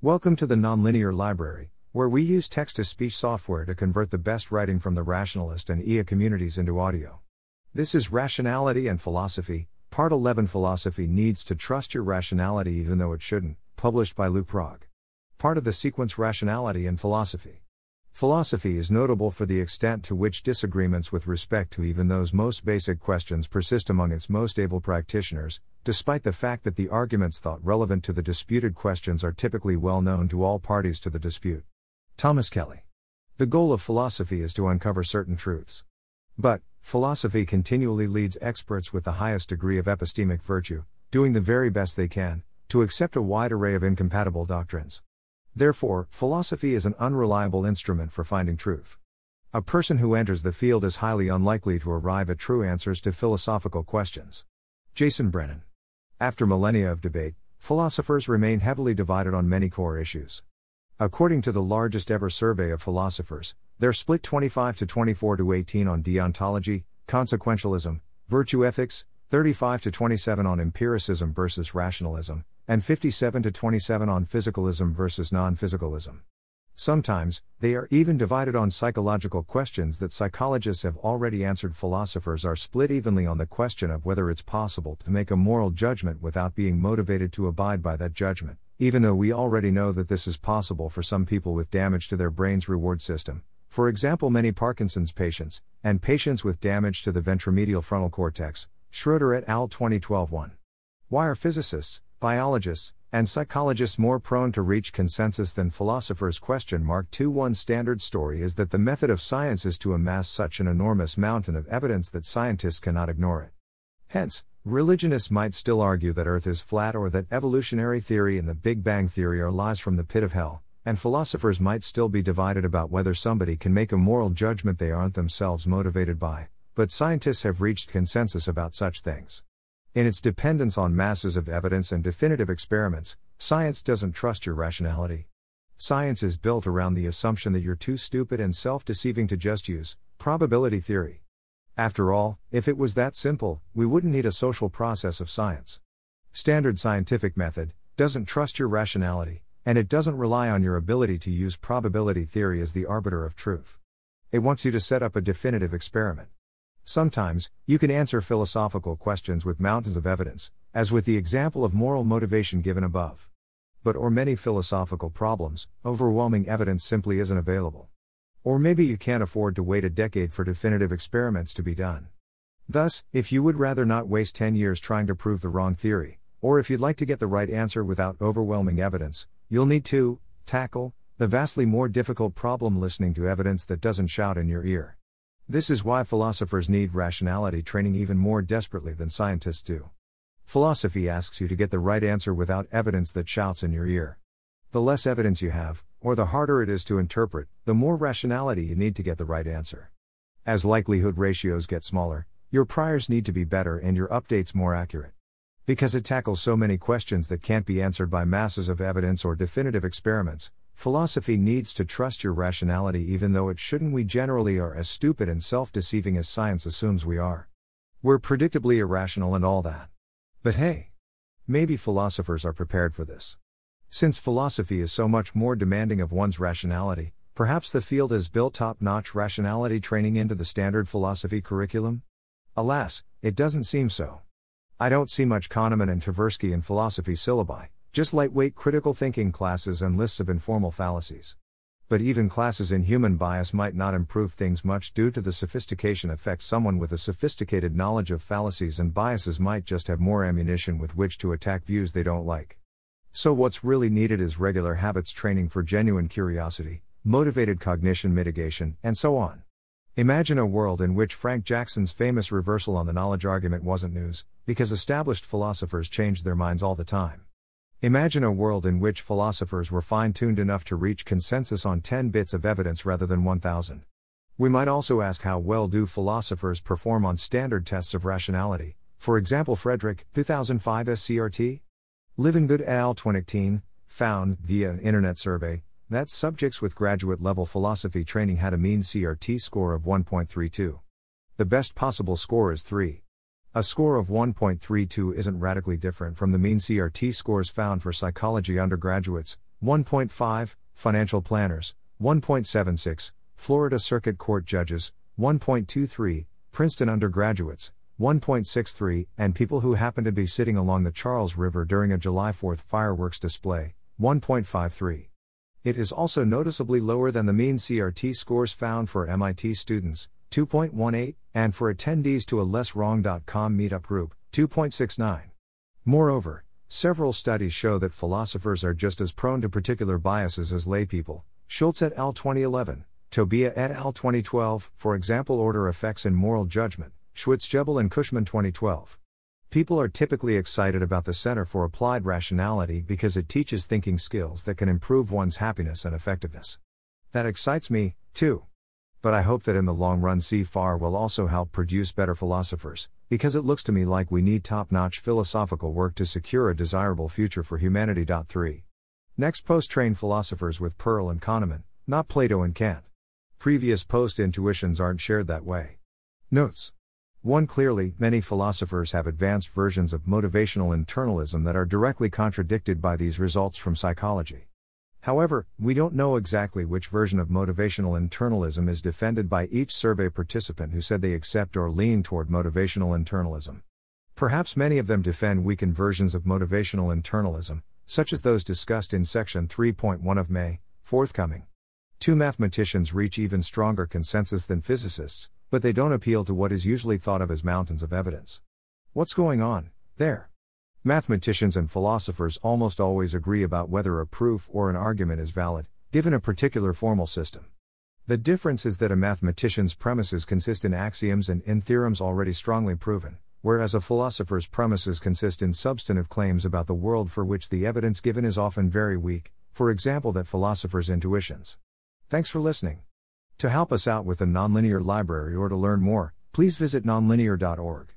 Welcome to the Nonlinear Library, where we use text to speech software to convert the best writing from the rationalist and EA communities into audio. This is Rationality and Philosophy, Part 11 Philosophy Needs to Trust Your Rationality Even Though It Shouldn't, published by lukeprog. Part of the sequence Rationality and Philosophy. Philosophy is notable for the extent to which disagreements with respect to even those most basic questions persist among its most able practitioners, despite the fact that the arguments thought relevant to the disputed questions are typically well known to all parties to the dispute. Thomas Kelly. The goal of philosophy is to uncover certain truths. But, philosophy continually leads experts with the highest degree of epistemic virtue, doing the very best they can, to accept a wide array of incompatible doctrines. Therefore, philosophy is an unreliable instrument for finding truth. A person who enters the field is highly unlikely to arrive at true answers to philosophical questions. Jason Brennan. After millennia of debate, philosophers remain heavily divided on many core issues. According to the largest ever survey of philosophers, they're split 25 to 24 to 18 on deontology, consequentialism, virtue ethics, 35 to 27 on empiricism versus rationalism, and 57 to 27 on physicalism versus non physicalism. Sometimes, they are even divided on psychological questions that psychologists have already answered. Philosophers are split evenly on the question of whether it's possible to make a moral judgment without being motivated to abide by that judgment, even though we already know that this is possible for some people with damage to their brain's reward system, for example, many Parkinson's patients, and patients with damage to the ventromedial frontal cortex. Schroeder et al. 2012 1. Why are physicists, biologists, and psychologists more prone to reach consensus than philosophers question mark 2 one standard story is that the method of science is to amass such an enormous mountain of evidence that scientists cannot ignore it. Hence religionists might still argue that earth is flat or that evolutionary theory and the big bang theory are lies from the pit of hell and philosophers might still be divided about whether somebody can make a moral judgment they aren't themselves motivated by but scientists have reached consensus about such things in its dependence on masses of evidence and definitive experiments, science doesn't trust your rationality. Science is built around the assumption that you're too stupid and self deceiving to just use probability theory. After all, if it was that simple, we wouldn't need a social process of science. Standard scientific method doesn't trust your rationality, and it doesn't rely on your ability to use probability theory as the arbiter of truth. It wants you to set up a definitive experiment. Sometimes, you can answer philosophical questions with mountains of evidence, as with the example of moral motivation given above. But or many philosophical problems, overwhelming evidence simply isn't available. Or maybe you can't afford to wait a decade for definitive experiments to be done. Thus, if you would rather not waste 10 years trying to prove the wrong theory, or if you'd like to get the right answer without overwhelming evidence, you'll need to tackle the vastly more difficult problem listening to evidence that doesn't shout in your ear. This is why philosophers need rationality training even more desperately than scientists do. Philosophy asks you to get the right answer without evidence that shouts in your ear. The less evidence you have, or the harder it is to interpret, the more rationality you need to get the right answer. As likelihood ratios get smaller, your priors need to be better and your updates more accurate. Because it tackles so many questions that can't be answered by masses of evidence or definitive experiments, Philosophy needs to trust your rationality even though it shouldn't. We generally are as stupid and self deceiving as science assumes we are. We're predictably irrational and all that. But hey, maybe philosophers are prepared for this. Since philosophy is so much more demanding of one's rationality, perhaps the field has built top notch rationality training into the standard philosophy curriculum? Alas, it doesn't seem so. I don't see much Kahneman and Tversky in philosophy syllabi, just lightweight critical thinking classes and lists of informal fallacies. But even classes in human bias might not improve things much due to the sophistication effect. Someone with a sophisticated knowledge of fallacies and biases might just have more ammunition with which to attack views they don't like. So, what's really needed is regular habits training for genuine curiosity, motivated cognition mitigation, and so on. Imagine a world in which Frank Jackson's famous reversal on the knowledge argument wasn't news, because established philosophers changed their minds all the time. Imagine a world in which philosophers were fine tuned enough to reach consensus on 10 bits of evidence rather than 1000. We might also ask how well do philosophers perform on standard tests of rationality, for example, Frederick, 2005 SCRT? Livengood et al. 2018 found, via internet survey, that subjects with graduate level philosophy training had a mean CRT score of 1.32. The best possible score is 3. A score of 1.32 isn't radically different from the mean CRT scores found for psychology undergraduates, 1.5, financial planners, 1.76, Florida Circuit Court judges, 1.23, Princeton undergraduates, 1.63, and people who happen to be sitting along the Charles River during a July 4th fireworks display, 1.53. It is also noticeably lower than the mean CRT scores found for MIT students, 2.18, and for attendees to a lesswrong.com meetup group, 2.69. Moreover, several studies show that philosophers are just as prone to particular biases as laypeople. Schulz et al. 2011, Tobia et al. 2012, for example, order effects in moral judgment, Schwitzgebel and Cushman 2012. People are typically excited about the Center for Applied Rationality because it teaches thinking skills that can improve one's happiness and effectiveness. That excites me, too. But I hope that in the long run, CFAR will also help produce better philosophers, because it looks to me like we need top notch philosophical work to secure a desirable future for humanity. 3. Next post train philosophers with Pearl and Kahneman, not Plato and Kant. Previous post intuitions aren't shared that way. Notes 1. Clearly, many philosophers have advanced versions of motivational internalism that are directly contradicted by these results from psychology. However, we don't know exactly which version of motivational internalism is defended by each survey participant who said they accept or lean toward motivational internalism. Perhaps many of them defend weakened versions of motivational internalism, such as those discussed in section 3.1 of May, forthcoming. Two mathematicians reach even stronger consensus than physicists, but they don't appeal to what is usually thought of as mountains of evidence. What's going on, there? Mathematicians and philosophers almost always agree about whether a proof or an argument is valid, given a particular formal system. The difference is that a mathematician's premises consist in axioms and in theorems already strongly proven, whereas a philosopher's premises consist in substantive claims about the world for which the evidence given is often very weak, for example, that philosophers' intuitions. Thanks for listening. To help us out with the Nonlinear Library or to learn more, please visit nonlinear.org.